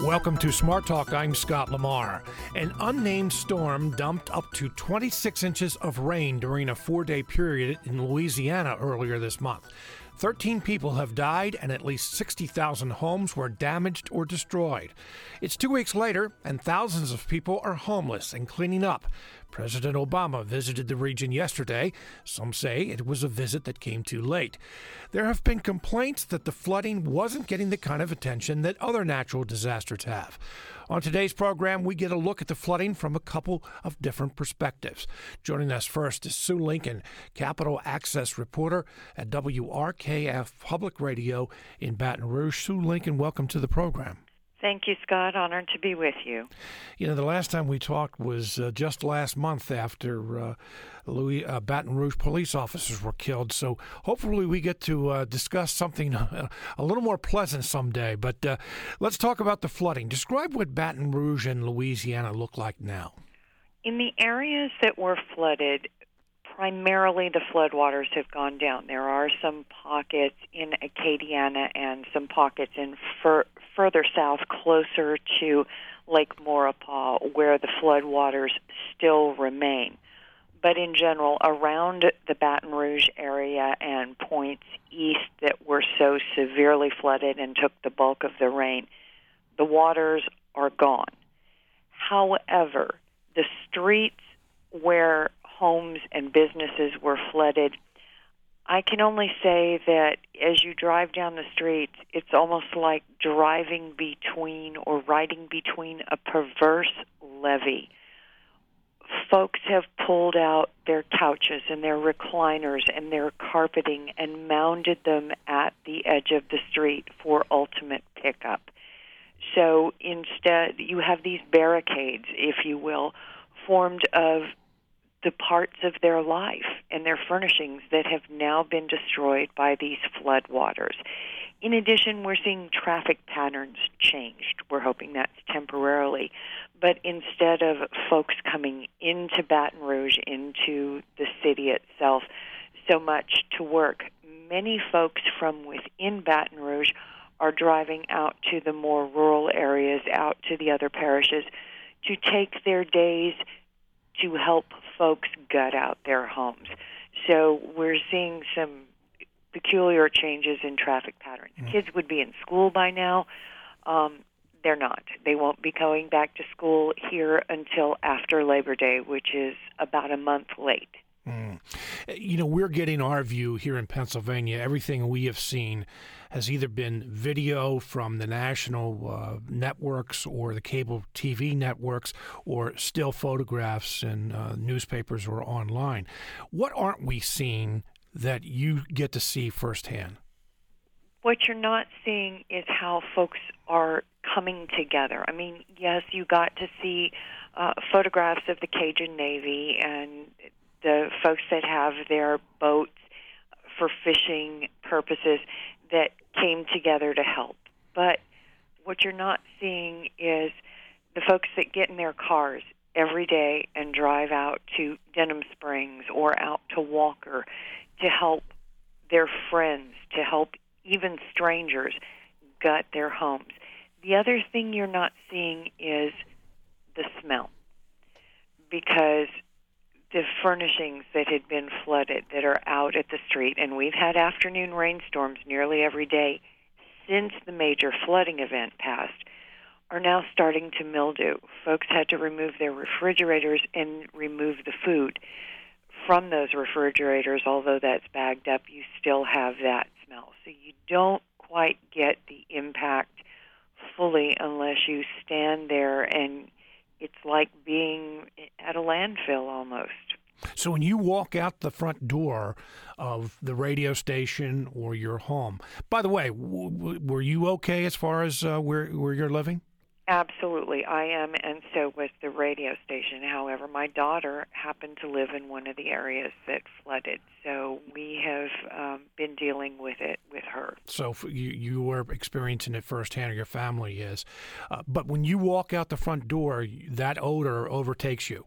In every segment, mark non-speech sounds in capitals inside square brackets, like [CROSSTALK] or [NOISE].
Welcome to Smart Talk. I'm Scott Lamar. An unnamed storm dumped up to 26 inches of rain during a four day period in Louisiana earlier this month. 13 people have died and at least 60,000 homes were damaged or destroyed. It's two weeks later, and thousands of people are homeless and cleaning up. President Obama visited the region yesterday. Some say it was a visit that came too late. There have been complaints that the flooding wasn't getting the kind of attention that other natural disasters have. On today's program, we get a look at the flooding from a couple of different perspectives. Joining us first is Sue Lincoln, Capital Access reporter at WRKF Public Radio in Baton Rouge. Sue Lincoln, welcome to the program. Thank you, Scott. Honored to be with you. You know, the last time we talked was uh, just last month after uh, Louis uh, Baton Rouge police officers were killed. So hopefully we get to uh, discuss something [LAUGHS] a little more pleasant someday. But uh, let's talk about the flooding. Describe what Baton Rouge and Louisiana look like now. In the areas that were flooded, primarily the floodwaters have gone down. There are some pockets in Acadiana and some pockets in fur- further south, closer to Lake Maurepas, where the floodwaters still remain. But in general, around the Baton Rouge area and points east that were so severely flooded and took the bulk of the rain, the waters are gone. However, the streets where homes and businesses were flooded. I can only say that as you drive down the street, it's almost like driving between or riding between a perverse levee. Folks have pulled out their couches and their recliners and their carpeting and mounded them at the edge of the street for ultimate pickup. So instead, you have these barricades, if you will, formed of the parts of their life and their furnishings that have now been destroyed by these floodwaters. In addition, we're seeing traffic patterns changed. We're hoping that's temporarily. But instead of folks coming into Baton Rouge, into the city itself, so much to work, many folks from within Baton Rouge are driving out to the more rural areas, out to the other parishes, to take their days to help folks gut out their homes. So we're seeing some peculiar changes in traffic patterns. Kids would be in school by now. Um, they're not. They won't be going back to school here until after Labor Day, which is about a month late. Mm. You know, we're getting our view here in Pennsylvania. Everything we have seen has either been video from the national uh, networks or the cable TV networks or still photographs in uh, newspapers or online. What aren't we seeing that you get to see firsthand? What you're not seeing is how folks are coming together. I mean, yes, you got to see uh, photographs of the Cajun Navy and the folks that have their boats for fishing purposes that came together to help. But what you're not seeing is the folks that get in their cars every day and drive out to Denham Springs or out to Walker to help their friends, to help even strangers gut their homes. The other thing you're not seeing is the smell because the furnishings that had been flooded that are out at the street, and we've had afternoon rainstorms nearly every day since the major flooding event passed, are now starting to mildew. Folks had to remove their refrigerators and remove the food from those refrigerators, although that's bagged up, you still have that smell. So you don't quite get the impact fully unless you stand there and it's like being at a landfill almost. So when you walk out the front door of the radio station or your home, by the way, w- were you okay as far as uh, where where you're living? Absolutely, I am, and so was the radio station. However, my daughter happened to live in one of the areas that flooded, so we have um, been dealing with it with her. So you you were experiencing it firsthand, or your family is. Uh, but when you walk out the front door, that odor overtakes you.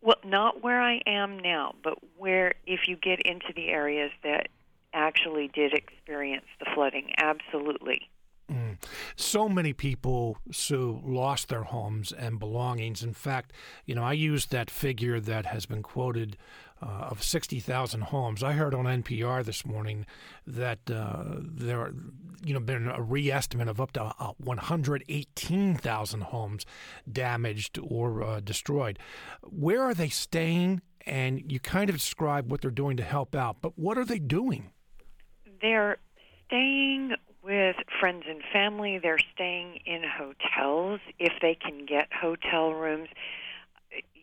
Well, not where I am now, but where if you get into the areas that actually did experience the flooding, absolutely. So many people, Sue, lost their homes and belongings. In fact, you know, I used that figure that has been quoted uh, of 60,000 homes. I heard on NPR this morning that uh, there, you know, been a re-estimate of up to uh, 118,000 homes damaged or uh, destroyed. Where are they staying? And you kind of describe what they're doing to help out, but what are they doing? They're staying with friends and family. They're staying in hotels if they can get hotel rooms.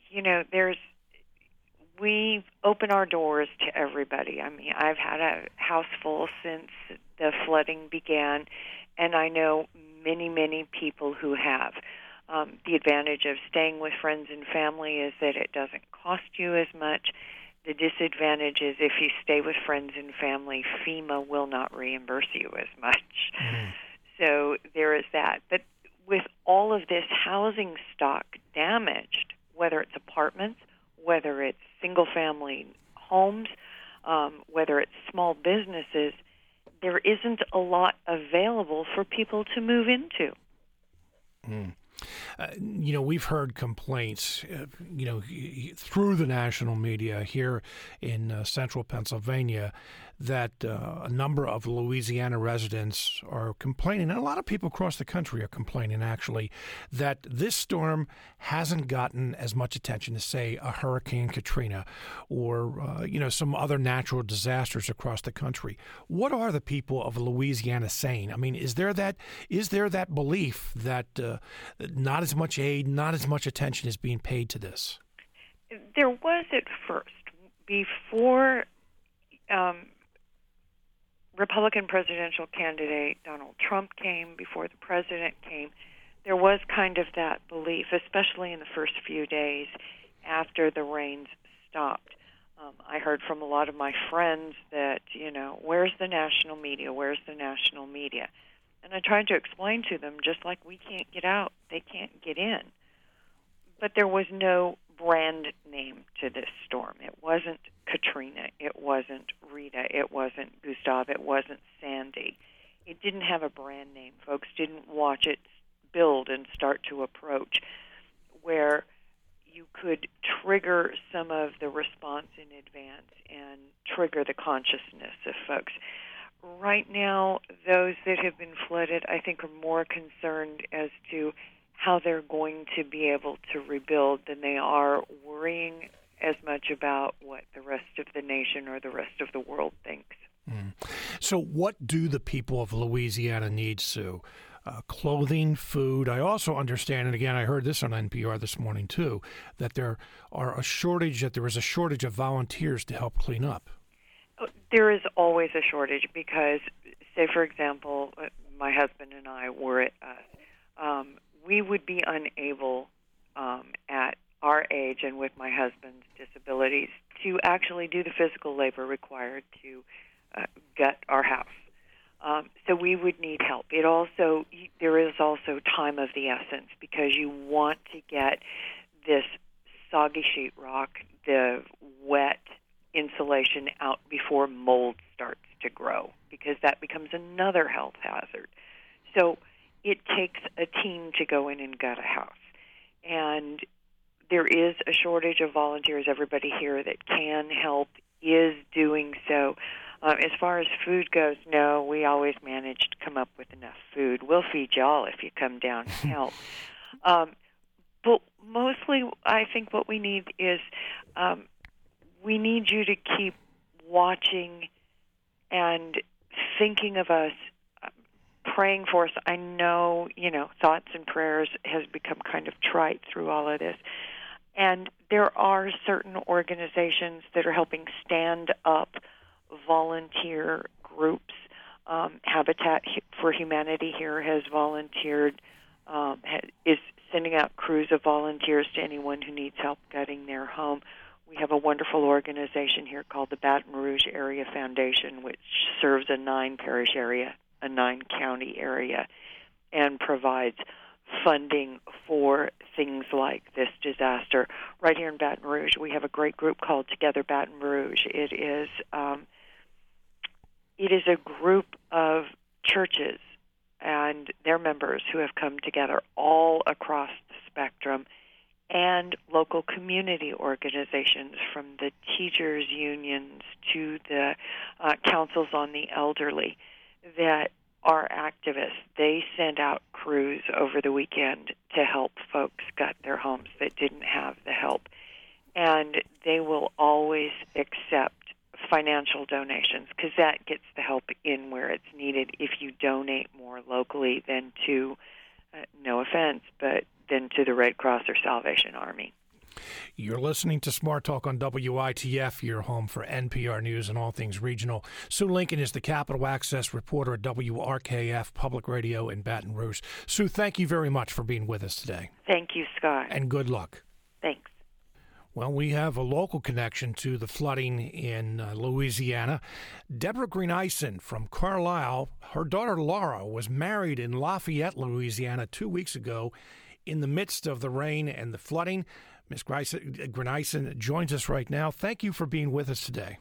You know, there's we open our doors to everybody. I mean, I've had a house full since the flooding began, and I know many, many people who have. Um, the advantage of staying with friends and family is that it doesn't cost you as much. The disadvantage is if you stay with friends and family, FEMA will not reimburse you as much. Mm. So there is that. But with all of this housing stock damaged, whether it's apartments, whether it's single family homes, um, whether it's small businesses, there isn't a lot available for people to move into. Mm. Uh, you know, we've heard complaints, uh, you know, through the national media here in uh, central Pennsylvania that uh, a number of Louisiana residents are complaining, and a lot of people across the country are complaining actually, that this storm hasn't gotten as much attention as, say, a Hurricane Katrina or, uh, you know, some other natural disasters across the country. What are the people of Louisiana saying? I mean, is there that is there that belief that uh, not as much aid, not as much attention is being paid to this? There was at first before um, Republican presidential candidate Donald Trump came, before the president came, there was kind of that belief, especially in the first few days after the rains stopped. Um, I heard from a lot of my friends that, you know, where's the national media? Where's the national media? And I tried to explain to them, just like we can't get out, they can't get in. But there was no brand name to this storm. It wasn't Katrina. It wasn't Rita. It wasn't Gustav. It wasn't Sandy. It didn't have a brand name. Folks didn't watch it build and start to approach where you could trigger some of the response in advance and trigger the consciousness of folks. Right now, those that have been flooded, I think, are more concerned as to how they're going to be able to rebuild than they are worrying as much about what the rest of the nation or the rest of the world thinks. Mm. So, what do the people of Louisiana need, Sue? Uh, clothing, food. I also understand, and again, I heard this on NPR this morning too, that there are a shortage, that there is a shortage of volunteers to help clean up. Oh, there is always a shortage because, say, for example, uh, my husband and I were at uh, um, we would be unable um, at our age and with my husband's disabilities to actually do the physical labor required to uh, gut our house. Um, so we would need help. It also there is also time of the essence because you want to get this soggy sheetrock, the wet insulation out before mold starts to grow because that becomes another health hazard. So it takes a team to go in and gut a house. And there is a shortage of volunteers. Everybody here that can help is doing so. Uh, as far as food goes, no, we always manage to come up with enough food. We'll feed y'all if you come down and [LAUGHS] help. um, but mostly, I think what we need is um, we need you to keep watching and thinking of us praying for us. I know, you know, thoughts and prayers has become kind of trite through all of this. And there are certain organizations that are helping stand up volunteer groups. Um, Habitat for Humanity here has volunteered, um, is sending out crews of volunteers to anyone who needs help gutting their home. We have a wonderful organization here called the Baton Rouge Area Foundation, which serves a nine parish area a nine county area and provides funding for things like this disaster. Right here in Baton Rouge, we have a great group called Together Baton Rouge. It is um, it is a group of churches and their members who have come together all across the spectrum and local community organizations from the teachers unions to the uh, councils on the elderly that are activists. They send out crews over the weekend to help folks gut their homes that didn't have the help. And they will always accept financial donations because that gets the help in where it's needed if you donate more locally than to, uh, no offense, but than to the Red Cross or Salvation Army. You're listening to Smart Talk on WITF, your home for NPR News and all things regional. Sue Lincoln is the Capital Access reporter at WRKF Public Radio in Baton Rouge. Sue, thank you very much for being with us today. Thank you, Scott. And good luck. Thanks. Well, we have a local connection to the flooding in uh, Louisiana. Deborah Greeneisen from Carlisle, her daughter Laura was married in Lafayette, Louisiana, two weeks ago in the midst of the rain and the flooding. Ms. Greeneisen joins us right now. Thank you for being with us today.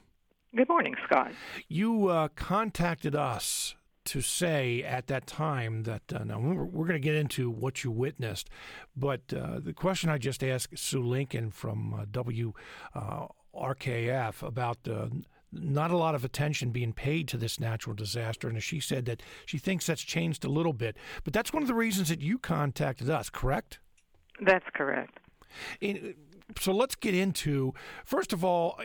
Good morning, Scott. You uh, contacted us to say at that time that uh, now we're, we're going to get into what you witnessed, but uh, the question I just asked Sue Lincoln from uh, WRKF about not a lot of attention being paid to this natural disaster, and she said that she thinks that's changed a little bit. But that's one of the reasons that you contacted us, correct? That's correct. So let's get into first of all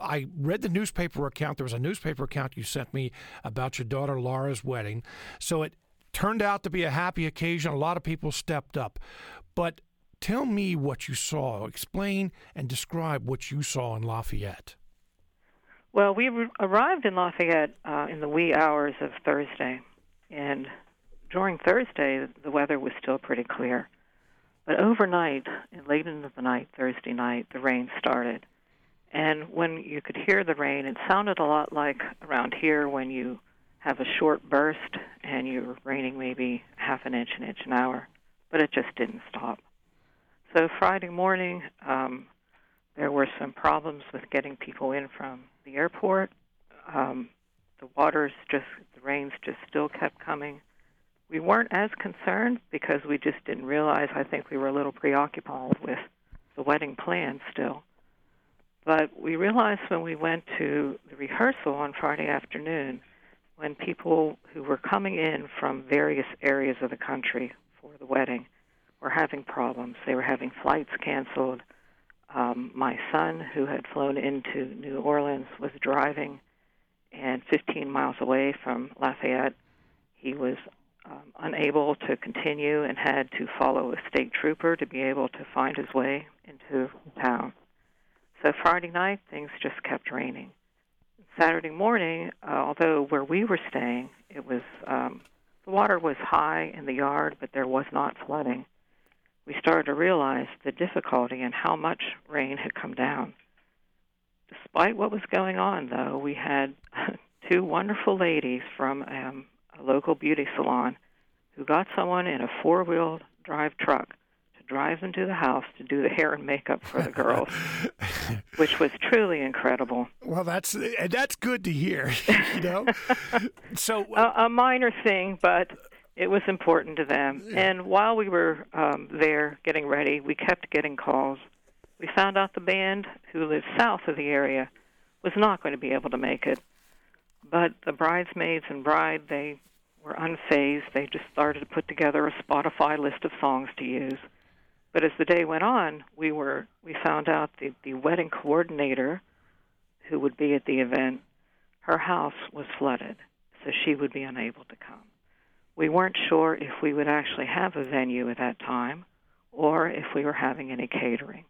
i read the newspaper account. There was a newspaper account you sent me about your daughter laura's wedding. So it turned out to be a happy occasion. A lot of people stepped up. But tell me what you saw. Explain and describe what you saw in lafayette. Well we arrived in lafayette uh, in the wee hours of thursday. And during thursday the weather was still pretty clear but overnight, late into the night, Thursday night, the rain started. And when you could hear the rain, it sounded a lot like around here when you have a short burst and you're raining maybe half an inch, an inch an hour. But it just didn't stop. So Friday morning, um, there were some problems with getting people in from the airport. Um, the waters just, the rains just still kept coming we weren't as concerned because we just didn't realize. I think we were a little preoccupied with the wedding plan still. But we realized when we went to the rehearsal on Friday afternoon, when people who were coming in from various areas of the country for the wedding were having problems. They were having flights canceled. Um, my son, who had flown into New Orleans, was driving, and 15 miles away from Lafayette, he was um, unable to continue and had to follow a state trooper to be able to find his way into town. So Friday night, things just kept raining. Saturday morning, uh, although where we were staying, it was um, the water was high in the yard, but there was not flooding. We started to realize the difficulty and how much rain had come down. Despite what was going on, though, we had [LAUGHS] two wonderful ladies from um, a local beauty salon, who got someone in a four wheel drive truck to drive them to the house to do the hair and makeup for the girls, [LAUGHS] which was truly incredible. Well, that's that's good to hear. [LAUGHS] You know, [LAUGHS] so a, a minor thing, but it was important to them. Yeah. And while we were um, there getting ready, we kept getting calls. We found out the band, who lives south of the area, was not going to be able to make it. But the bridesmaids and bride, they were unfazed. They just started to put together a Spotify list of songs to use. But as the day went on, we were we found out the, the wedding coordinator who would be at the event, her house was flooded, so she would be unable to come. We weren't sure if we would actually have a venue at that time or if we were having any catering.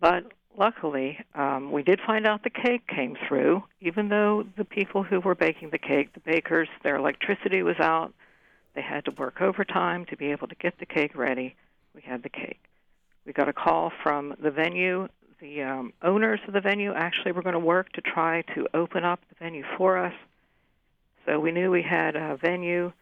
But luckily, um, we did find out the cake came through, even though the people who were baking the cake, the bakers, their electricity was out. They had to work overtime to be able to get the cake ready. We had the cake. We got a call from the venue. The um, owners of the venue actually were going to work to try to open up the venue for us. So we knew we had a venue,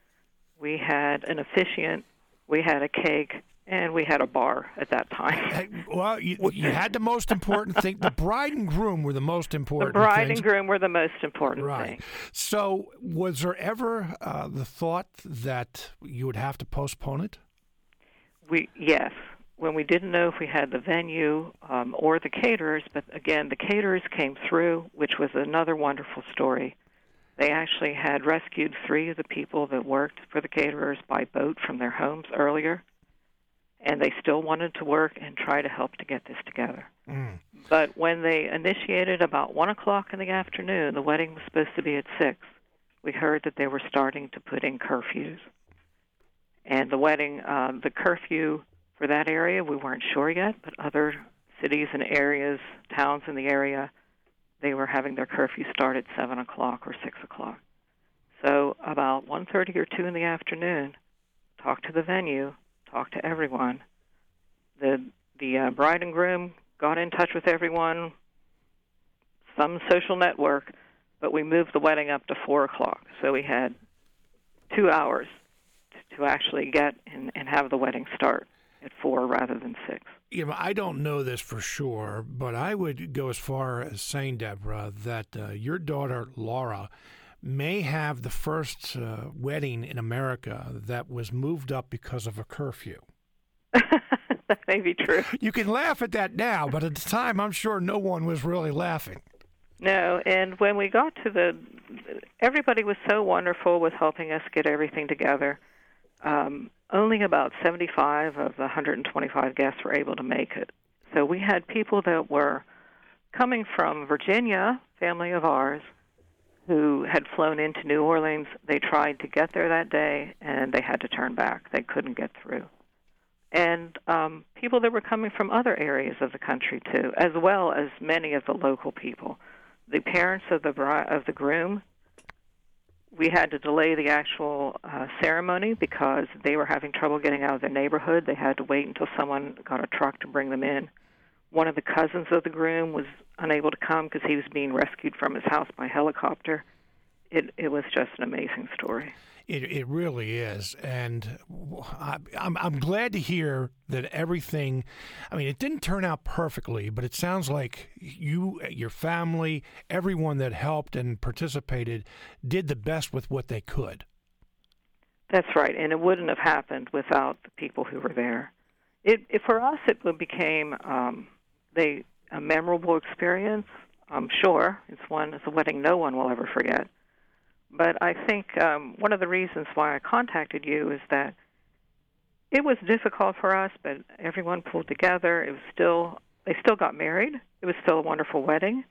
we had an officiant, we had a cake, and we had a bar at that time. well, you, you had the most important thing. The bride and groom were the most important. The bride things. and groom were the most important right. thing. So, was there ever uh, the thought that you would have to postpone it? We yes, when we didn't know if we had the venue um, or the caterers, but again, the caterers came through, which was another wonderful story. They actually had rescued three of the people that worked for the caterers by boat from their homes earlier and they still wanted to work and try to help to get this together. Mm. But when they initiated about one o'clock in the afternoon, the wedding was supposed to be at six. We heard that they were starting to put in curfews, and the wedding, uh, the curfew for that area, we weren't sure yet. But other cities and areas, towns in the area, they were having their curfew start at seven o'clock or six o'clock. So about one thirty or two in the afternoon, talked to the venue talked to everyone. The the uh, bride and groom got in touch with everyone, some social network, but we moved the wedding up to four o'clock. So we had two hours to, to actually get and, and have the wedding start at four rather than six. Know, I don't know this for sure, but I would go as far as saying, Deborah, that uh, your daughter Laura may have the first uh, wedding in America that was moved up because of a curfew. [LAUGHS] that may be true. You can laugh at that now, but at the time, I'm sure no one was really laughing. No, and when we got to the, everybody was so wonderful with helping us get everything together. Um, only about 75 of the 125 guests were able to make it. So we had people that were coming from Virginia, family of ours, who had flown into New Orleans. They tried to get there that day, and they had to turn back. They couldn't get through. And um, people that were coming from other areas of the country too, as well as many of the local people. The parents of the bride, of the groom, we had to delay the actual uh, ceremony because they were having trouble getting out of their neighborhood. They had to wait until someone got a truck to bring them in. One of the cousins of the groom was unable to come because he was being rescued from his house by helicopter. It it was just an amazing story. It it really is, and I, I'm I'm glad to hear that everything. I mean, it didn't turn out perfectly, but it sounds like you, your family, everyone that helped and participated, did the best with what they could. That's right, and it wouldn't have happened without the people who were there. It, it for us, it became um, they a memorable experience. I'm sure it's one it's a wedding no one will ever forget. But I think um, one of the reasons why I contacted you is that it was difficult for us, but everyone pulled together. It was still they still got married. It was still a wonderful wedding,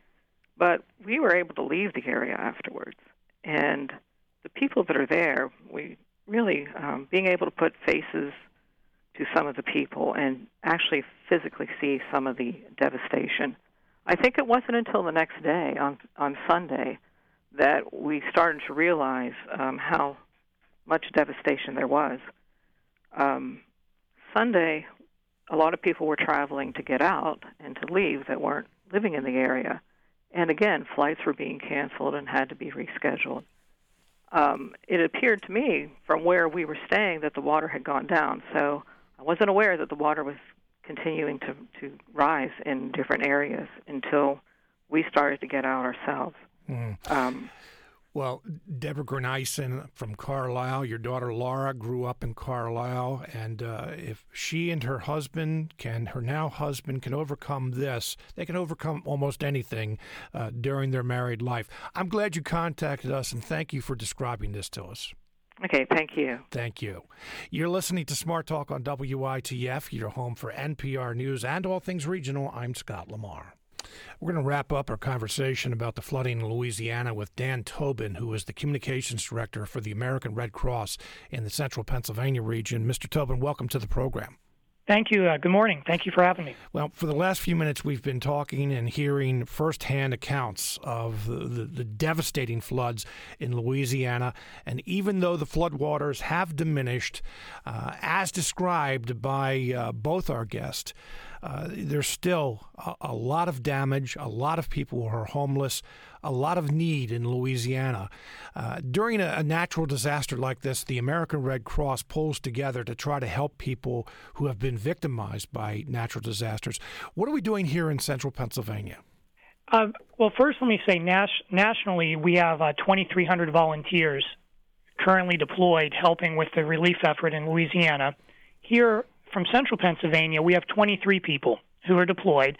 but we were able to leave the area afterwards. And the people that are there, we really um, being able to put faces to some of the people and actually physically see some of the devastation. I think it wasn't until the next day on on Sunday that we started to realize um, how much devastation there was. Um, Sunday, a lot of people were traveling to get out and to leave that weren't living in the area, and again, flights were being canceled and had to be rescheduled. Um, it appeared to me from where we were staying that the water had gone down, so I wasn't aware that the water was continuing to, to rise in different areas until we started to get out ourselves. Mm. Um, well, Deborah Greeneisen from Carlisle, your daughter Laura grew up in Carlisle, and uh, if she and her husband can, her now husband can overcome this, they can overcome almost anything uh, during their married life. I'm glad you contacted us, and thank you for describing this to us. Okay, thank you. Thank you. You're listening to Smart Talk on WITF, your home for NPR News and all things regional. I'm Scott Lamar. We're going to wrap up our conversation about the flooding in Louisiana with Dan Tobin, who is the communications director for the American Red Cross in the central Pennsylvania region. Mr. Tobin, welcome to the program. Thank you. Uh, good morning. Thank you for having me. Well, for the last few minutes, we've been talking and hearing firsthand accounts of the, the, the, devastating floods in Louisiana. And even though the floodwaters have diminished, uh, as described by uh, both our guests, uh, there's still a, a, lot of damage, a lot of people who are homeless, a lot of need in Louisiana. Uh, during a, a, natural disaster like this, the American Red Cross pulls together to try to help people who have been victimized by natural disasters. What are we doing here in central Pennsylvania? Uh, well, first, let me say nas- nationally, we have uh, 2,300 volunteers currently deployed helping with the relief effort in Louisiana. Here from central Pennsylvania, we have 23 people who are deployed.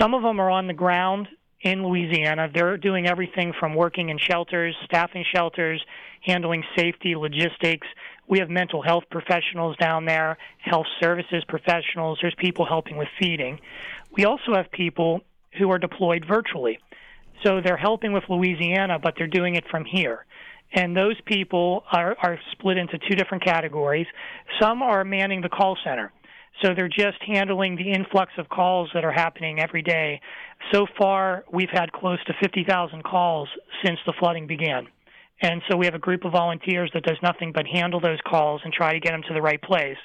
Some of them are on the ground in Louisiana. They're doing everything from working in shelters, staffing shelters, handling safety, logistics. We have mental health professionals down there, health services professionals. There's people helping with feeding. We also have people who are deployed virtually. So they're helping with Louisiana, but they're doing it from here. And those people are, are split into two different categories. Some are manning the call center. So they're just handling the influx of calls that are happening every day. So far, we've had close to 50,000 calls since the flooding began. And so we have a group of volunteers that does nothing but handle those calls and try to get them to the right place.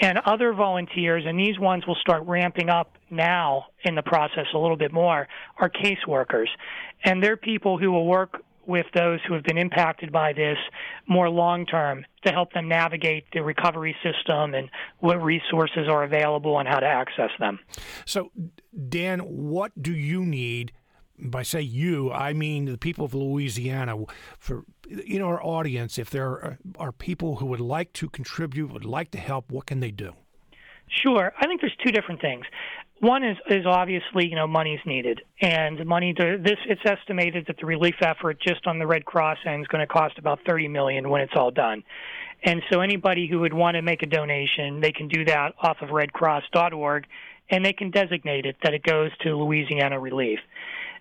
And other volunteers, and these ones will start ramping up now in the process a little bit more, are caseworkers. And they're people who will work with those who have been impacted by this more long term to help them navigate the recovery system and what resources are available and how to access them. So, Dan, what do you need? By say you, I mean the people of Louisiana. For in our audience, if there are, are people who would like to contribute, would like to help, what can they do? Sure. I think there's two different things. One is is obviously you know money's needed, and money to this it's estimated that the relief effort just on the Red Cross end is going to cost about 30 million when it's all done. And so anybody who would want to make a donation, they can do that off of redcross.org, and they can designate it that it goes to Louisiana Relief.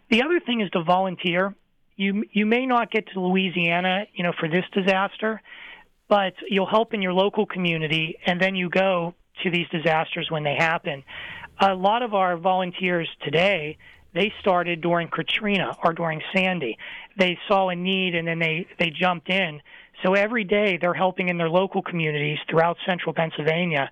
The other thing is to volunteer. You you may not get to Louisiana, you know, for this disaster, but you'll help in your local community, and then you go to these disasters when they happen a lot of our volunteers today they started during Katrina or during Sandy. They saw a need and then they they jumped in. So every day they're helping in their local communities throughout central Pennsylvania.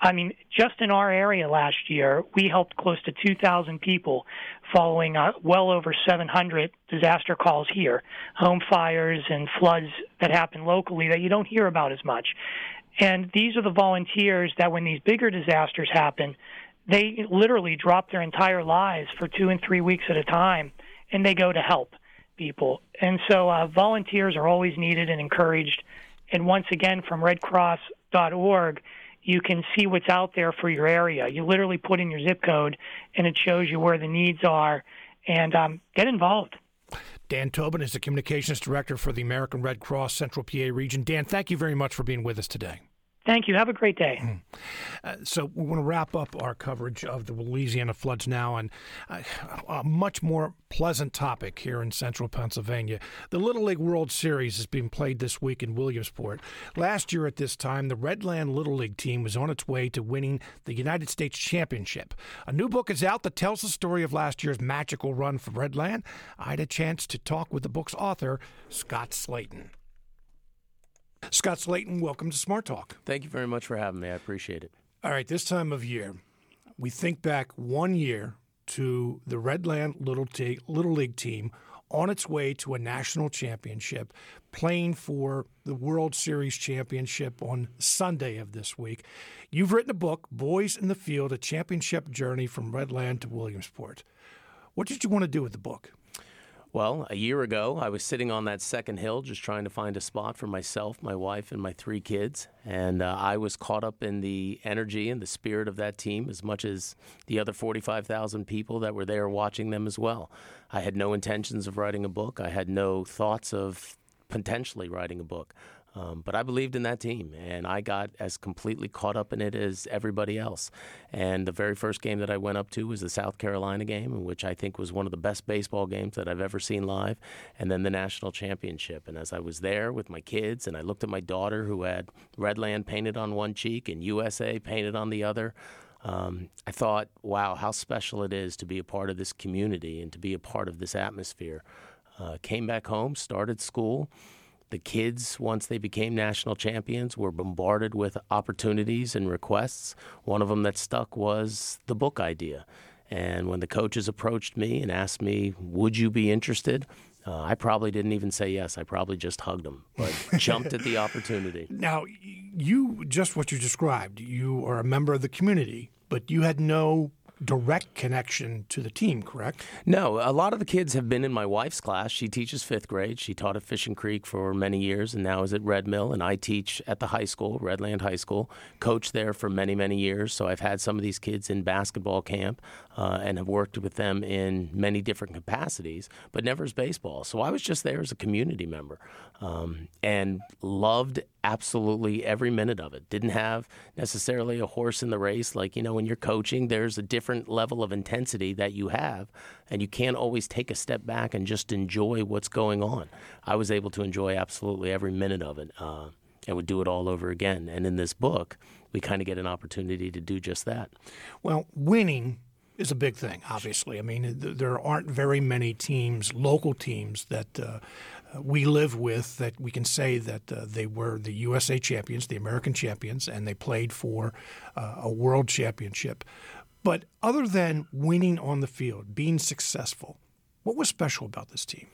I mean, just in our area last year, we helped close to 2,000 people following uh, well over 700 disaster calls here, home fires and floods that happen locally that you don't hear about as much. And these are the volunteers that when these bigger disasters happen, they literally drop their entire lives for two and three weeks at a time, and they go to help people. And so uh, volunteers are always needed and encouraged. And once again, from redcross.org, you can see what's out there for your area. You literally put in your zip code, and it shows you where the needs are, and um, get involved. Dan Tobin is the communications director for the American Red Cross Central PA region. Dan, thank you very much for being with us today. Thank you. Have a great day. Mm. Uh, so we want to wrap up our coverage of the Louisiana floods now, and uh, a much more pleasant topic here in central Pennsylvania. The Little League World Series is being played this week in Williamsport. Last year at this time, the Red Land Little League team was on its way to winning the United States Championship. A new book is out that tells the story of last year's magical run for Red Land. I had a chance to talk with the book's author, Scott Slayton. Scott Slayton, welcome to Smart Talk. Thank you very much for having me. I appreciate it. All right, this time of year, we think back one year to the Red Land Little, T- Little League team on its way to a national championship, playing for the World Series championship on Sunday of this week. You've written a book, Boys in the Field A Championship Journey from Red Land to Williamsport. What did you want to do with the book? Well, a year ago, I was sitting on that second hill just trying to find a spot for myself, my wife, and my three kids. And uh, I was caught up in the energy and the spirit of that team as much as the other 45,000 people that were there watching them as well. I had no intentions of writing a book, I had no thoughts of potentially writing a book. Um, but I believed in that team, and I got as completely caught up in it as everybody else. And the very first game that I went up to was the South Carolina game, which I think was one of the best baseball games that I've ever seen live, and then the national championship. And as I was there with my kids, and I looked at my daughter who had Red Land painted on one cheek and USA painted on the other. Um, I thought, wow, how special it is to be a part of this community and to be a part of this atmosphere. Uh, came back home, started school, the kids, once they became national champions, were bombarded with opportunities and requests. One of them that stuck was the book idea. And when the coaches approached me and asked me, Would you be interested? Uh, I probably didn't even say yes. I probably just hugged them, but [LAUGHS] jumped at the opportunity. Now, you just what you described, you are a member of the community, but you had no direct connection to the team, correct? No, a lot of the kids have been in my wife's class. She teaches fifth grade. She taught at Fishing Creek for many years and now is at Red Mill. And I teach at the high school, Red Land High School, coached there for many, many years. So I've had some of these kids in basketball camp uh, and have worked with them in many different capacities, but never as baseball. So I was just there as a community member um, and loved absolutely every minute of it. Didn't have necessarily a horse in the race. Like, you know, when you're coaching, there's a different level of intensity that you have, and you can't always take a step back and just enjoy what's going on. I was able to enjoy absolutely every minute of it uh, and would do it all over again. And in this book, we kind of get an opportunity to do just that. Well, winning is a big thing, obviously. I mean, there aren't very many teams, local teams, that uh, we live with that we can say that uh, they were the USA champions, the American champions, and they played for uh, a world championship. But other than winning on the field, being successful, what was special about this team?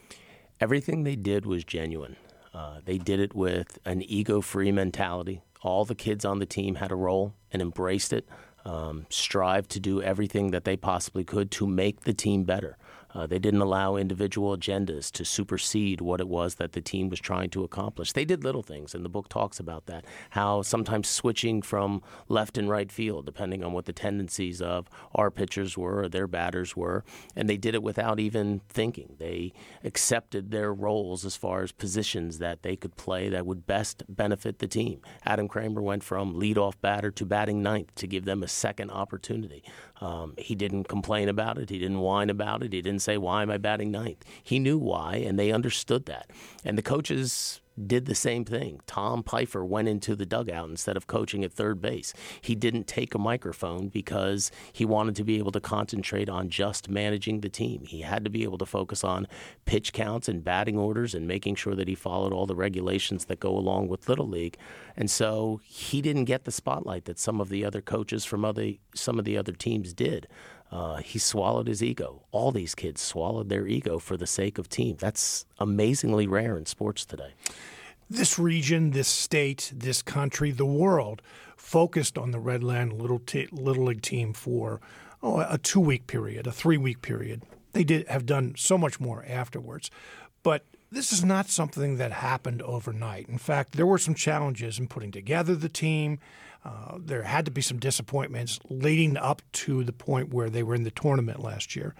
Everything they did was genuine. Uh, they did it with an ego free mentality. All the kids on the team had a role and embraced it um, strive to do everything that they possibly could to make the team better. Uh, they didn't allow individual agendas to supersede what it was that the team was trying to accomplish. They did little things, and the book talks about that. How sometimes switching from left and right field, depending on what the tendencies of our pitchers were or their batters were, and they did it without even thinking. They accepted their roles as far as positions that they could play that would best benefit the team. Adam Kramer went from leadoff batter to batting ninth to give them a second opportunity. Um, he didn't complain about it. He didn't whine about it. He didn't say, Why am I batting ninth? He knew why, and they understood that. And the coaches did the same thing. Tom Pfeiffer went into the dugout instead of coaching at third base. He didn't take a microphone because he wanted to be able to concentrate on just managing the team. He had to be able to focus on pitch counts and batting orders and making sure that he followed all the regulations that go along with Little League. And so he didn't get the spotlight that some of the other coaches from other some of the other teams did. Uh, he swallowed his ego. All these kids swallowed their ego for the sake of team. That's amazingly rare in sports today. This region, this state, this country, the world focused on the Red Land Little, t- Little League team for oh, a two week period, a three week period. They did have done so much more afterwards. But this is not something that happened overnight. In fact, there were some challenges in putting together the team. Uh, there had to be some disappointments leading up to the point where they were in the tournament last year.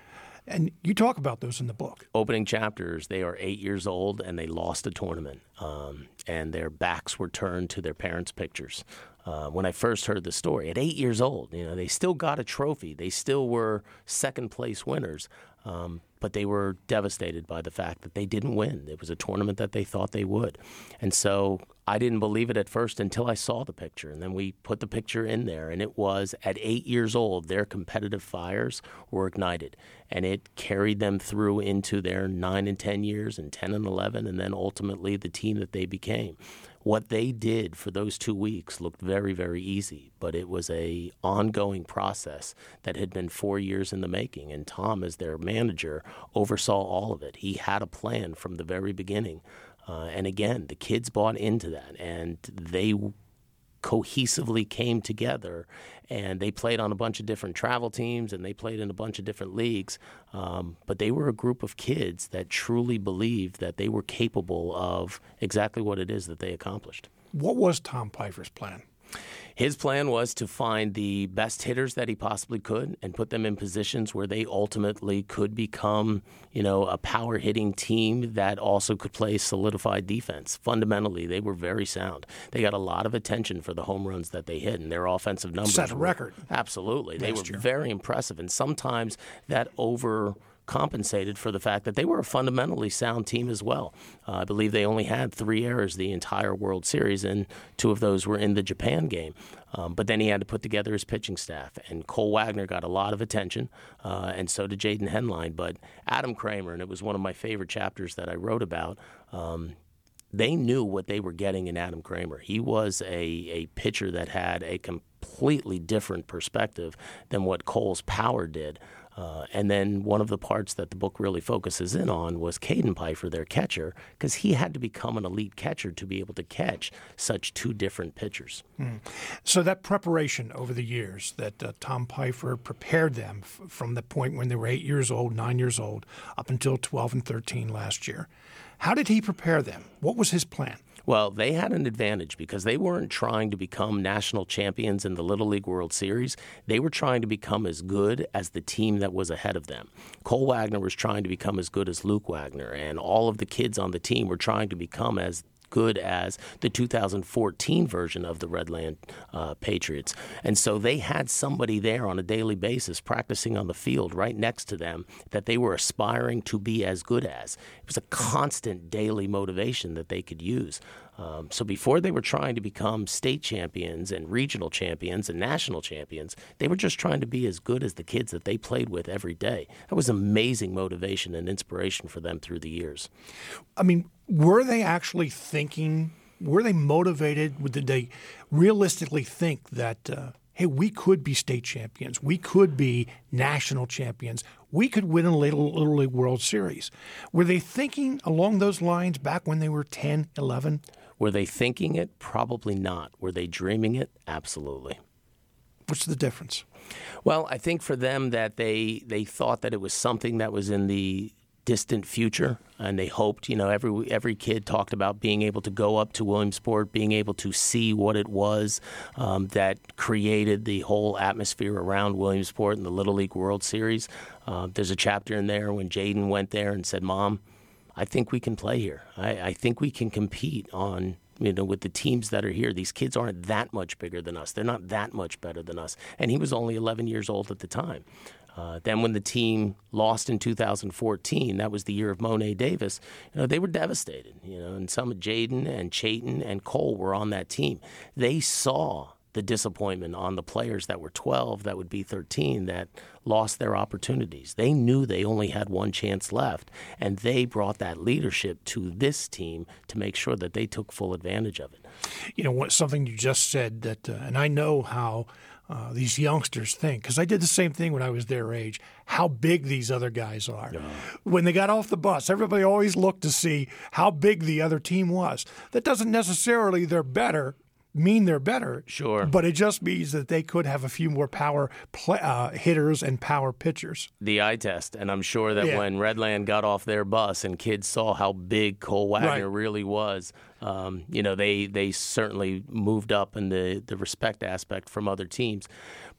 And you talk about those in the book. Opening chapters, they are eight years old and they lost a tournament. Um, and their backs were turned to their parents' pictures. Uh, when I first heard the story, at eight years old, you know, they still got a trophy. They still were second place winners. Um, but they were devastated by the fact that they didn't win. It was a tournament that they thought they would. And so I didn't believe it at first until I saw the picture. And then we put the picture in there, and it was at eight years old, their competitive fires were ignited. And it carried them through into their nine and 10 years, and 10 and 11, and then ultimately the team that they became what they did for those two weeks looked very very easy but it was a ongoing process that had been four years in the making and tom as their manager oversaw all of it. He had a plan from the very beginning uh, and again the kids bought into that and they cohesively came together and they played on a bunch of different travel teams and they played in a bunch of different leagues. Um, but they were a group of kids that truly believed that they were capable of exactly what it is that they accomplished. What was Tom Pfeiffer's plan? His plan was to find the best hitters that he possibly could and put them in positions where they ultimately could become, you know, a power hitting team that also could play solidified defense. Fundamentally, they were very sound. They got a lot of attention for the home runs that they hit, and their offensive numbers set a record. Absolutely, they were year. very impressive, and sometimes that over compensated for the fact that they were a fundamentally sound team as well. Uh, I believe they only had three errors the entire World Series, and two of those were in the Japan game. Um, but then he had to put together his pitching staff, and Cole Wagner got a lot of attention, uh, and so did Jaden Henline. But Adam Kramer, and it was one of my favorite chapters that I wrote about. Um, they knew what they were getting in Adam Kramer. He was a, a pitcher that had a completely different perspective than what Cole's power did. Uh, and then one of the parts that the book really focuses in on was Caden Pfeiffer, their catcher, because he had to become an elite catcher to be able to catch such two different pitchers. Mm. So that preparation over the years that uh, Tom Pfeiffer prepared them f- from the point when they were eight years old, nine years old, up until 12 and 13 last year. How did he prepare them? What was his plan? Well, they had an advantage because they weren't trying to become national champions in the Little League World Series. They were trying to become as good as the team that was ahead of them. Cole Wagner was trying to become as good as Luke Wagner, and all of the kids on the team were trying to become as good as the 2014 version of the Red Land uh, Patriots. And so they had somebody there on a daily basis practicing on the field right next to them that they were aspiring to be as good as. It was a constant daily motivation that they could use. Um, so before they were trying to become state champions and regional champions and national champions, they were just trying to be as good as the kids that they played with every day. That was amazing motivation and inspiration for them through the years. I mean, were they actually thinking? Were they motivated? Did they realistically think that? Uh, hey, we could be state champions. We could be national champions. We could win a Little, Little League World Series. Were they thinking along those lines back when they were 10, 11? Were they thinking it? Probably not. Were they dreaming it? Absolutely. What's the difference? Well, I think for them that they they thought that it was something that was in the distant future, and they hoped. You know, every every kid talked about being able to go up to Williamsport, being able to see what it was um, that created the whole atmosphere around Williamsport and the Little League World Series. Uh, there's a chapter in there when Jaden went there and said, "Mom." I think we can play here. I, I think we can compete on you know, with the teams that are here. These kids aren't that much bigger than us. They're not that much better than us. And he was only 11 years old at the time. Uh, then when the team lost in 2014, that was the year of Mo'ne Davis. You know, they were devastated. You know, and some of Jaden and Chayton and Cole were on that team. They saw the disappointment on the players that were 12, that would be 13, that lost their opportunities. They knew they only had one chance left, and they brought that leadership to this team to make sure that they took full advantage of it. You know, something you just said that, uh, and I know how. Uh, these youngsters think because I did the same thing when I was their age. How big these other guys are. Yeah. When they got off the bus, everybody always looked to see how big the other team was. That doesn't necessarily they're better mean they're better. Sure. But it just means that they could have a few more power play, uh, hitters and power pitchers. The eye test. And I'm sure that yeah. when Red Land got off their bus and kids saw how big Cole Wagner right. really was, um, you know, they, they certainly moved up in the, the respect aspect from other teams.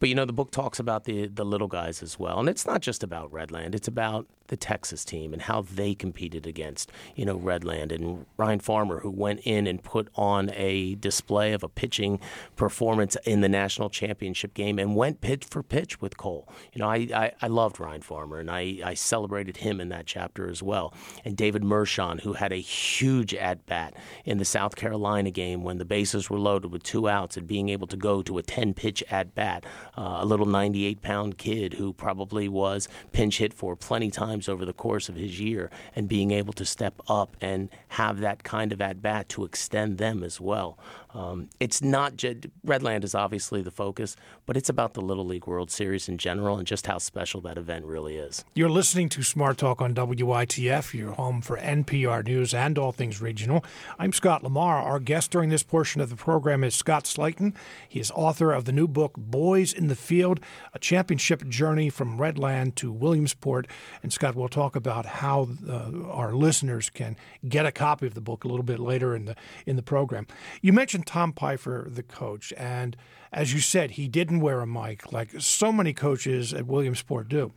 But you know, the book talks about the the little guys as well, and it's not just about Red Land. It's about the Texas team and how they competed against you know Red Land and Ryan Farmer, who went in and put on a display of a pitching performance in the national championship game and went pitch for pitch with Cole. You know, I I, I loved Ryan Farmer, and I I celebrated him in that chapter as well. And David Mershon, who had a huge at bat in the South Carolina game when the bases were loaded with two outs and being able to go to a ten pitch at bat uh, a little 98 pound kid who probably was pinch hit for plenty times over the course of his year, and being able to step up and have that kind of at bat to extend them as well. Um, it's not just Red Land is obviously the focus, but it's about the Little League World Series in general and just how special that event really is. You're listening to Smart Talk on WITF, your home for NPR News and all things regional. I'm Scott Lamar. Our guest during this portion of the program is Scott Slayton. He is author of the new book Boys in the Field: A Championship Journey from Red Land to Williamsport. And Scott, we'll talk about how uh, our listeners can get a copy of the book a little bit later in the in the program. You mentioned mentioned Tom Pfeiffer, the coach, and as you said, he didn't wear a mic like so many coaches at Williamsport do.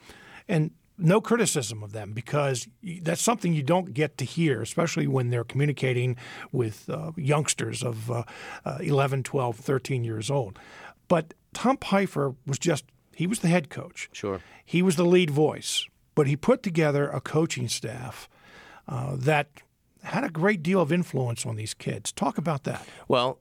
And no criticism of them because that's something you don't get to hear, especially when they're communicating with uh, youngsters of uh, uh, 11, 12, 13 years old. But Tom Pfeiffer was just, he was the head coach. Sure. He was the lead voice, but he put together a coaching staff uh, that had a great deal of influence on these kids. Talk about that. Well,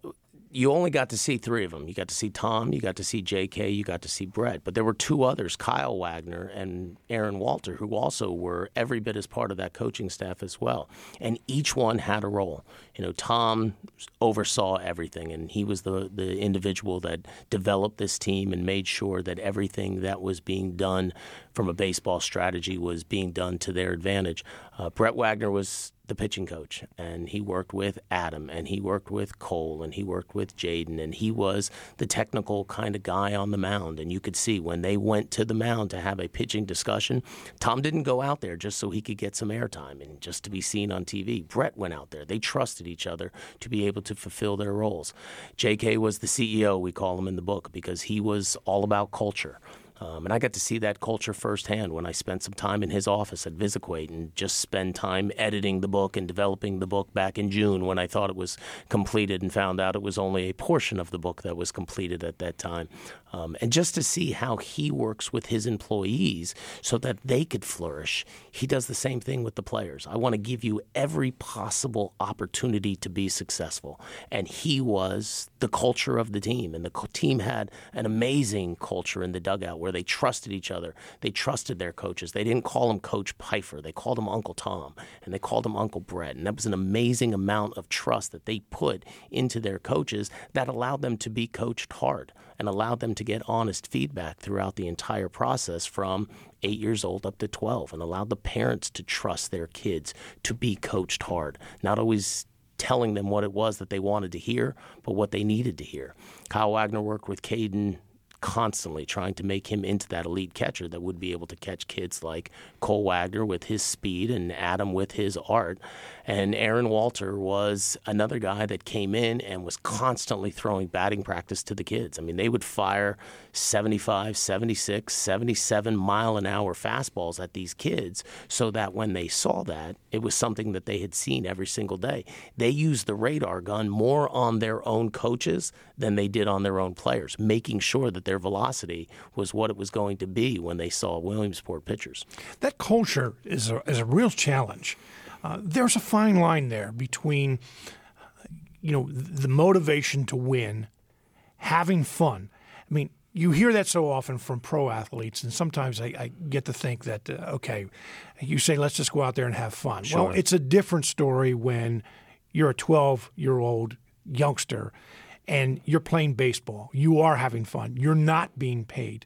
you only got to see three of them. You got to see Tom, you got to see J.K., you got to see Brett. But there were two others, Kyle Wagner and Aaron Walter, who also were every bit as part of that coaching staff as well. And each one had a role. You know, Tom oversaw everything, and he was the the individual that developed this team and made sure that everything that was being done from a baseball strategy was being done to their advantage. Uh, Brett Wagner was the pitching coach, and he worked with Adam, and he worked with Cole, and he worked with Jaden, and he was the technical kind of guy on the mound. And you could see when they went to the mound to have a pitching discussion, Tom didn't go out there just so he could get some airtime and just to be seen on TV. Brett went out there. They trusted each other to be able to fulfill their roles. JK was the CEO, we call him in the book, because he was all about culture. Um, and I got to see that culture firsthand when I spent some time in his office at Visaquate and just spend time editing the book and developing the book back in June when I thought it was completed and found out it was only a portion of the book that was completed at that time. Um, and just to see how he works with his employees so that they could flourish, he does the same thing with the players. I want to give you every possible opportunity to be successful. And he was the culture of the team. And the team had an amazing culture in the dugout where they trusted each other. They trusted their coaches. They didn't call him Coach Pfeiffer, they called him Uncle Tom and they called him Uncle Brett. And that was an amazing amount of trust that they put into their coaches that allowed them to be coached hard and allowed them to get honest feedback throughout the entire process from eight years old up to 12 and allowed the parents to trust their kids to be coached hard, not always telling them what it was that they wanted to hear, but what they needed to hear. Kyle Wagner worked with Caden constantly trying to make him into that elite catcher that would be able to catch kids like Cole Wagner with his speed and Adam with his art. And Aaron Walter was another guy that came in and was constantly throwing batting practice to the kids. I mean, they would fire 75, 76, 77 mile an hour fastballs at these kids so that when they saw that, it was something that they had seen every single day. They used the radar gun more on their own coaches than they did on their own players, making sure that their velocity was what it was going to be when they saw Williamsport pitchers. That culture is a, is a real challenge. Uh, there's a fine line there between, you know, the motivation to win, having fun. I mean, you hear that so often from pro athletes, and sometimes I, I get to think that uh, okay, you say let's just go out there and have fun. Sure. Well, it's a different story when you're a 12 year old youngster and you're playing baseball. You are having fun. You're not being paid.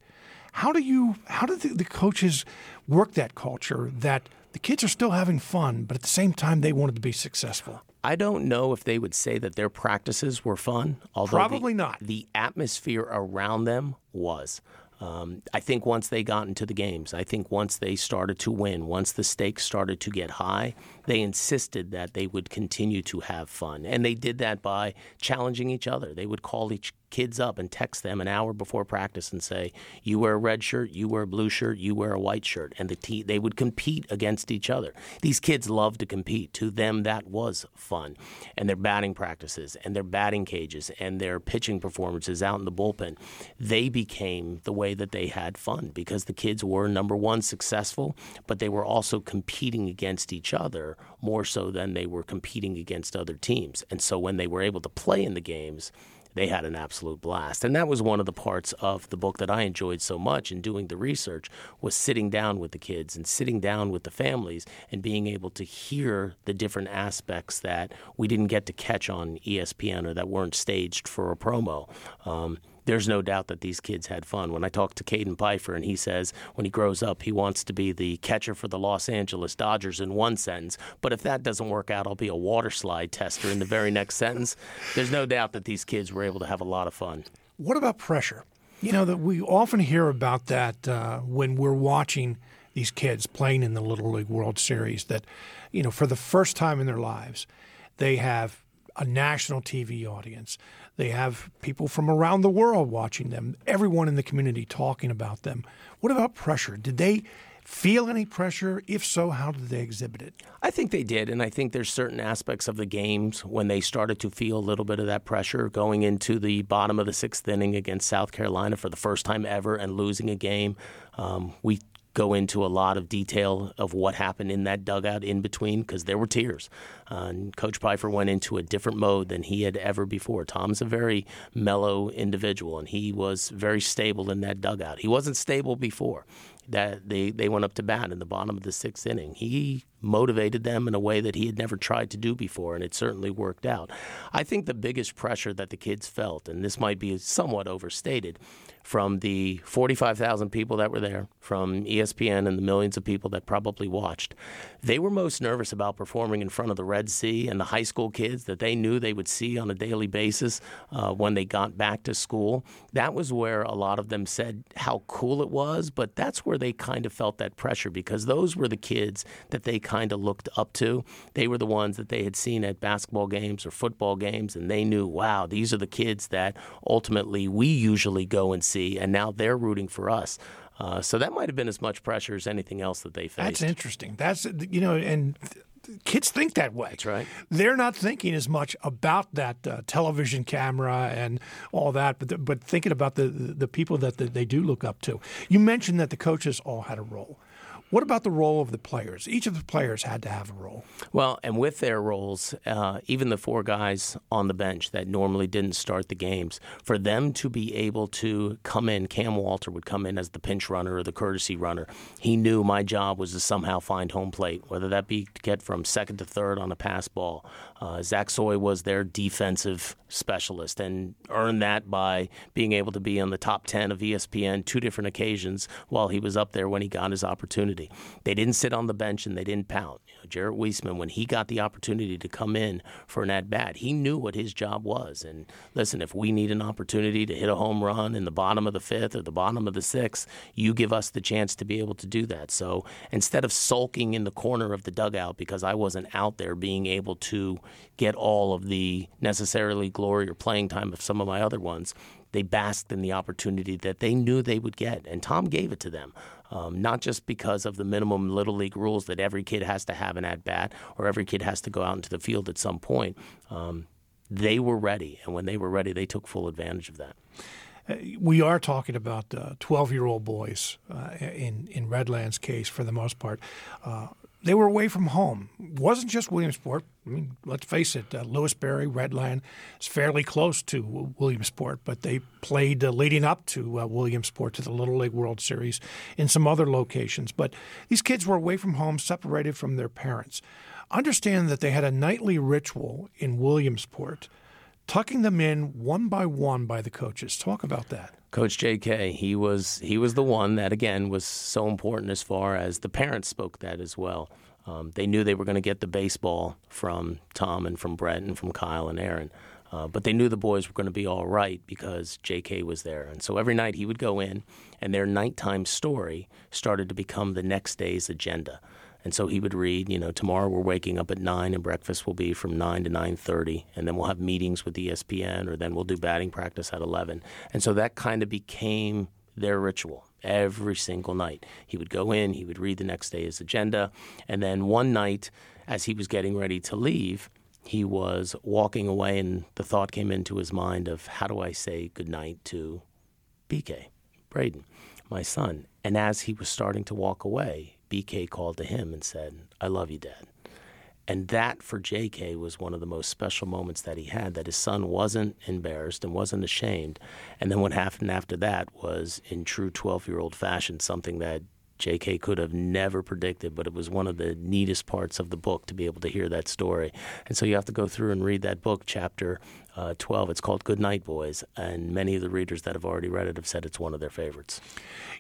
How do you? How do the, the coaches work that culture that the kids are still having fun, but at the same time they wanted to be successful? I don't know if they would say that their practices were fun. Although Probably the, not. The atmosphere around them was. Um, I think once they got into the games, I think once they started to win, once the stakes started to get high, they insisted that they would continue to have fun. And they did that by challenging each other. They would call each kids up and text them an hour before practice and say, "You wear a red shirt, you wear a blue shirt, you wear a white shirt," and the te- they would compete against each other. These kids love to compete. To them, that was fun, and their batting practices and their batting cages and their pitching performances out in the bullpen, they became the way that they had fun because the kids were number one successful, but they were also competing against each other more so than they were competing against other teams. And so when they were able to play in the games they had an absolute blast. And that was one of the parts of the book that I enjoyed so much in doing the research was sitting down with the kids and sitting down with the families and being able to hear the different aspects that we didn't get to catch on ESPN or that weren't staged for a promo. Um, there's no doubt that these kids had fun. When I talked to Caden Pfeiffer, and he says when he grows up, he wants to be the catcher for the Los Angeles Dodgers in one sentence. But if that doesn't work out, I'll be a water slide tester in the very next sentence. There's no doubt that these kids were able to have a lot of fun. What about pressure? You know that we often hear about that uh, when we're watching these kids playing in the Little League World Series. That you know, for the first time in their lives, they have a national TV audience. They have people from around the world watching them, everyone in the community talking about them. What about pressure? Did they feel any pressure? If so, how did they exhibit it? I think they did, and I think there's certain aspects of the games when they started to feel a little bit of that pressure going into the bottom of the sixth inning against South Carolina for the first time ever and losing a game. Um, we go into a lot of detail of what happened in that dugout in between because there were tears. Uh, and Coach Pfeiffer went into a different mode than he had ever before. Tom's a very mellow individual, and he was very stable in that dugout. He wasn't stable before. that they, they went up to bat in the bottom of the sixth inning. He motivated them in a way that he had never tried to do before, and it certainly worked out. I think the biggest pressure that the kids felt, and this might be somewhat overstated, from the 45,000 people that were there, from ESPN and the millions of people that probably watched, they were most nervous about performing in front of the Red Sea and the high school kids that they knew they would see on a daily basis uh, when they got back to school. That was where a lot of them said how cool it was, but that's where they kind of felt that pressure because those were the kids that they kind of looked up to. They were the ones that they had seen at basketball games or football games, and they knew, wow, these are the kids that ultimately we usually go and see, and now they're rooting for us. Uh, so that might have been as much pressure as anything else that they faced. That's interesting. That's you know, and kids think that way. That's right. They're not thinking as much about that uh, television camera and all that, but but thinking about the the people that they do look up to. You mentioned that the coaches all had a role. What about the role of the players? Each of the players had to have a role. Well, and with their roles, uh, even the four guys on the bench that normally didn't start the games, for them to be able to come in, Cam Walter would come in as the pinch runner or the courtesy runner. He knew my job was to somehow find home plate, whether that be to get from second to third on a pass ball. Uh, Zach Soy was their defensive specialist and earned that by being able to be on the top 10 of ESPN two different occasions while he was up there when he got his opportunity. They didn't sit on the bench and they didn't pout. Jarrett Weisman, when he got the opportunity to come in for an at bat, he knew what his job was. And listen, if we need an opportunity to hit a home run in the bottom of the fifth or the bottom of the sixth, you give us the chance to be able to do that. So instead of sulking in the corner of the dugout because I wasn't out there being able to get all of the necessarily glory or playing time of some of my other ones, they basked in the opportunity that they knew they would get. And Tom gave it to them um, not just because of the minimum little league rules that every kid has to have an at bat or every kid has to go out into the field at some point. Um, they were ready, and when they were ready, they took full advantage of that. Uh, we are talking about twelve-year-old boys uh, in in Red Land's case for the most part. Uh, they were away from home. It wasn't just Williamsport. I mean, let's face it, uh, Lewisberry, Red Land is fairly close to Williamsport, but they played uh, leading up to uh, Williamsport to the Little League World Series in some other locations. But these kids were away from home, separated from their parents. Understand that they had a nightly ritual in Williamsport, tucking them in one by one by the coaches. Talk about that. Coach J.K. He was he was the one that again was so important as far as the parents spoke that as well. Um, they knew they were going to get the baseball from Tom and from Brett and from Kyle and Aaron. Uh, but they knew the boys were going to be all right because JK was there. And so every night he would go in, and their nighttime story started to become the next day's agenda. And so he would read, you know, tomorrow we're waking up at 9 and breakfast will be from 9 to 9:30 and then we'll have meetings with ESPN or then we'll do batting practice at 11. And so that kind of became their ritual every single night. He would go in, he would read the next day's agenda, and then one night as he was getting ready to leave, he was walking away and the thought came into his mind of how do I say goodnight to BK, Braden, my son. And as he was starting to walk away, BK called to him and said, I love you, Dad. And that for JK was one of the most special moments that he had, that his son wasn't embarrassed and wasn't ashamed. And then what happened after that was, in true 12 year old fashion, something that JK could have never predicted, but it was one of the neatest parts of the book to be able to hear that story. And so you have to go through and read that book, chapter uh, 12. It's called Good Night Boys, and many of the readers that have already read it have said it's one of their favorites.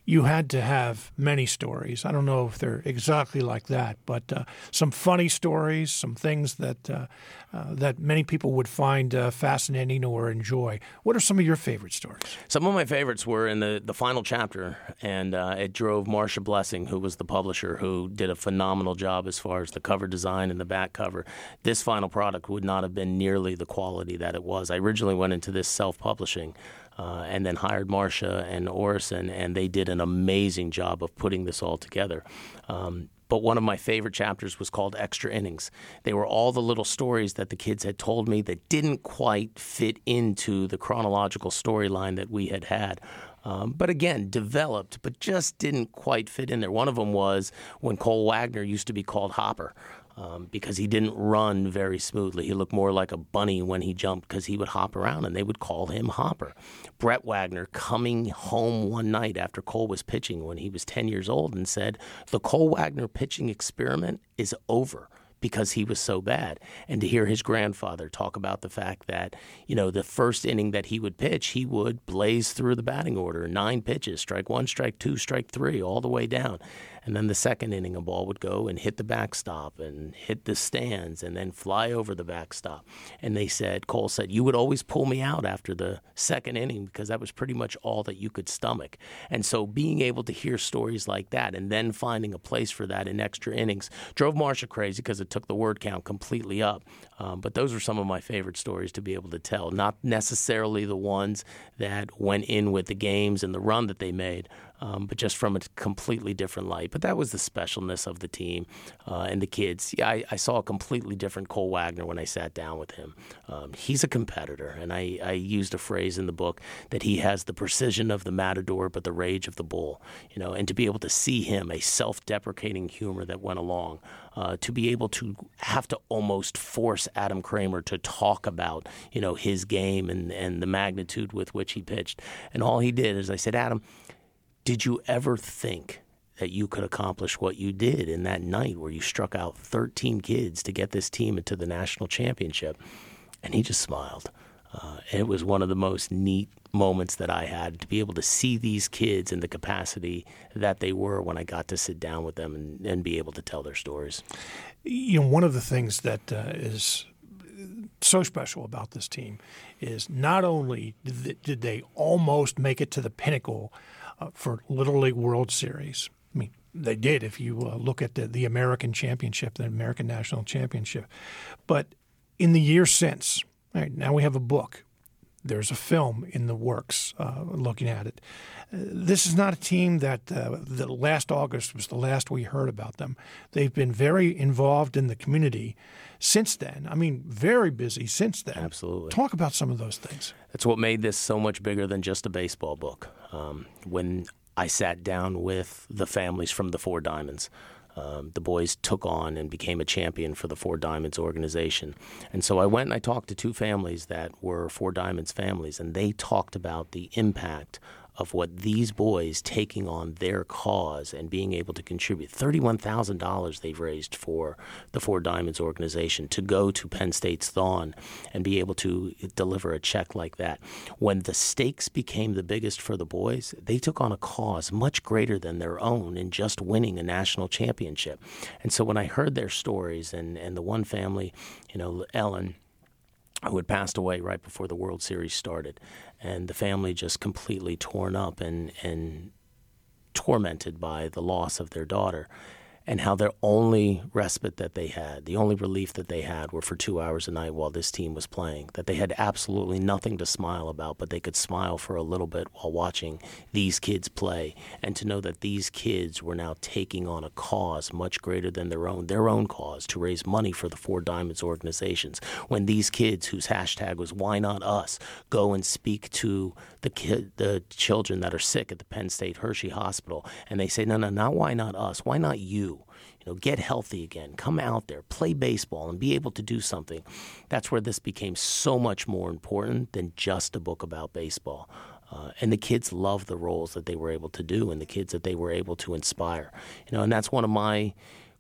You had to have many stories. I don't know if they're exactly like that, but uh, some funny stories, some things that uh, uh that many people would find uh, fascinating or enjoy. What are some of your favorite stories? Some of my favorites were in the, the final chapter, and uh, it drove Marcia Blessing, who was the publisher, who did a phenomenal job as far as the cover design and the back cover. This final product would not have been nearly the quality that it was. I originally went into this self publishing. Uh, and then hired Marcia and Orison, and they did an amazing job of putting this all together. Um, but one of my favorite chapters was called Extra Innings. They were all the little stories that the kids had told me that didn't quite fit into the chronological storyline that we had had. Um, but again, developed, but just didn't quite fit in there. One of them was when Cole Wagner used to be called Hopper. Um, because he didn't run very smoothly. He looked more like a bunny when he jumped because he would hop around and they would call him Hopper. Brett Wagner coming home one night after Cole was pitching when he was 10 years old and said, The Cole Wagner pitching experiment is over because he was so bad. And to hear his grandfather talk about the fact that, you know, the first inning that he would pitch, he would blaze through the batting order, nine pitches, strike one, strike two, strike three, all the way down. And then the second inning, a ball would go and hit the backstop and hit the stands and then fly over the backstop. And they said, Cole said, you would always pull me out after the second inning because that was pretty much all that you could stomach. And so being able to hear stories like that and then finding a place for that in extra innings drove Marcia crazy because it took the word count completely up. Um, but those were some of my favorite stories to be able to tell. Not necessarily the ones that went in with the games and the run that they made, um, but just from a completely different light. But that was the specialness of the team uh, and the kids. Yeah, I, I, saw a completely different Cole Wagner when I sat down with him. Um, he's a competitor, and I, I, used a phrase in the book that he has the precision of the matador, but the rage of the bull. You know, and to be able to see him, a self-deprecating humor that went along, uh, to be able to have to almost force Adam Kramer to talk about, you know, his game and, and the magnitude with which he pitched. And all he did is I said, Adam, did you ever think that you could accomplish what you did in that night where you struck out 13 kids to get this team into the national championship? And he just smiled. Uh, it was one of the most neat moments that I had to be able to see these kids in the capacity that they were when I got to sit down with them and, and be able to tell their stories. You know, one of the things that uh, is so special about this team is not only did they almost make it to the pinnacle uh, for Little League World Series. I mean, they did if you uh, look at the, the American Championship, the American National Championship. But in the years since, right, now we have a book. There's a film in the works uh, looking at it. This is not a team that uh, the last August was the last we heard about them. They've been very involved in the community since then. I mean, very busy since then. Absolutely. Talk about some of those things. That's what made this so much bigger than just a baseball book. Um, when I sat down with the families from the Four Diamonds, um, the boys took on and became a champion for the Four Diamonds organization. And so I went and I talked to two families that were Four Diamonds families, and they talked about the impact of what these boys taking on their cause and being able to contribute $31,000 they've raised for the Four Diamonds organization to go to Penn State's Thon and be able to deliver a check like that. When the stakes became the biggest for the boys, they took on a cause much greater than their own in just winning a national championship. And so when I heard their stories and, and the one family, you know, Ellen, who had passed away right before the World Series started, and the family just completely torn up and and tormented by the loss of their daughter and how their only respite that they had, the only relief that they had, were for two hours a night while this team was playing. That they had absolutely nothing to smile about, but they could smile for a little bit while watching these kids play. And to know that these kids were now taking on a cause much greater than their own, their own cause to raise money for the Four Diamonds organizations. When these kids, whose hashtag was "Why Not Us," go and speak to the kid, the children that are sick at the Penn State Hershey Hospital, and they say, "No, no, not why not us? Why not you?" you know, get healthy again, come out there, play baseball, and be able to do something. That's where this became so much more important than just a book about baseball. Uh, and the kids love the roles that they were able to do, and the kids that they were able to inspire. You know, and that's one of my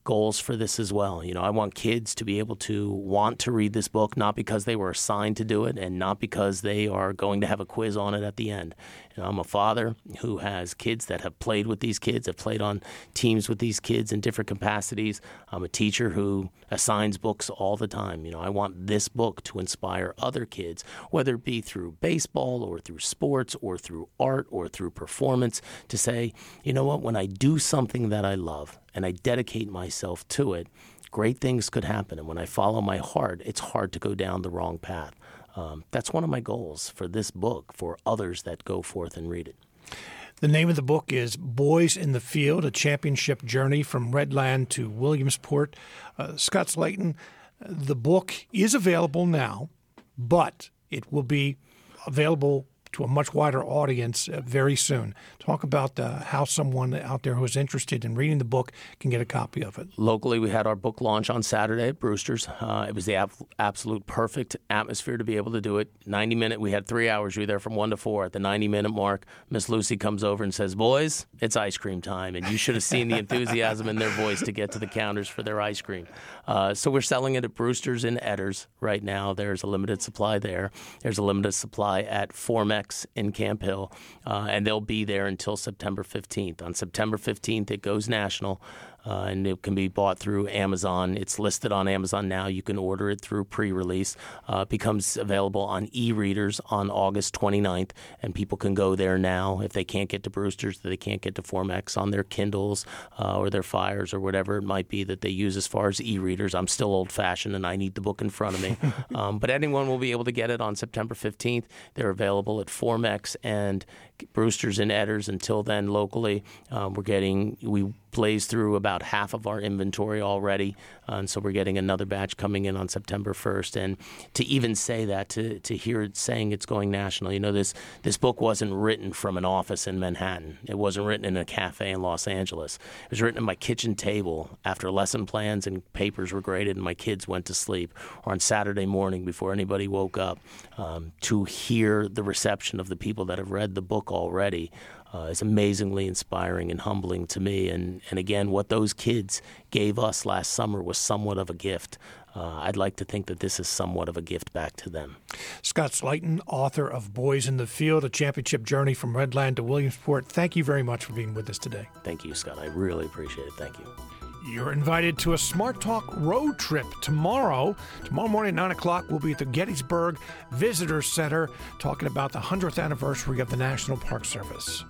goals for this as well. You know, I want kids to be able to want to read this book, not because they were assigned to do it and not because they are going to have a quiz on it at the end. You know, I'm a father who has kids that have played with these kids, have played on teams with these kids in different capacities. I'm a teacher who assigns books all the time. You know, I want this book to inspire other kids, whether it be through baseball or through sports or through art or through performance, to say, you know what, when I do something that I love, and I dedicate myself to it, great things could happen. And when I follow my heart, it's hard to go down the wrong path. Um, that's one of my goals for this book for others that go forth and read it. The name of the book is Boys in the Field A Championship Journey from Red Land to Williamsport. Uh, Scott Slayton, the book is available now, but it will be available to a much wider audience uh, very soon. Talk about uh, how someone out there who is interested in reading the book can get a copy of it. Locally, we had our book launch on Saturday at Brewster's. Uh, it was the ab- absolute perfect atmosphere to be able to do it. 90 minute, we had three hours. We were there from 1 to 4. At the 90 minute mark, Miss Lucy comes over and says, Boys, it's ice cream time. And you should have seen the enthusiasm in their voice to get to the counters for their ice cream. Uh, so we're selling it at Brewster's in Etters right now. There's a limited supply there. There's a limited supply at Formex in Camp Hill, uh, and they'll be there until September 15th. On September 15th, it goes national uh, and it can be bought through Amazon. It's listed on Amazon now. You can order it through pre-release. Uh, it becomes available on e-readers on August 29th, and people can go there now if they can't get to Brewster's, they can't get to Formex on their Kindles uh, or their Fires or whatever it might be that they use as far as e-readers. I'm still old-fashioned, and I need the book in front of me. [LAUGHS] um, but anyone will be able to get it on September 15th. They're available at Formex and Brewster's and Etters. Until then, locally, um, we're getting we blazed through about half of our inventory already, and so we're getting another batch coming in on September 1st. And to even say that, to to hear it saying it's going national, you know, this this book wasn't written from an office in Manhattan. It wasn't written in a cafe in Los Angeles. It was written at my kitchen table after lesson plans and papers were graded and my kids went to sleep, or on Saturday morning before anybody woke up. Um, to hear the reception of the people that have read the book already uh, is amazingly inspiring and humbling to me. And, and again, what those kids gave us last summer was somewhat of a gift. Uh, I'd like to think that this is somewhat of a gift back to them. Scott Slayton, author of Boys in the Field, a championship journey from Red Land to Williamsport. Thank you very much for being with us today. Thank you, Scott. I really appreciate it. Thank you. You're invited to a Smart Talk road trip tomorrow. Tomorrow morning at 9 o'clock, we'll be at the Gettysburg Visitor Center talking about the 100th anniversary of the National Park Service.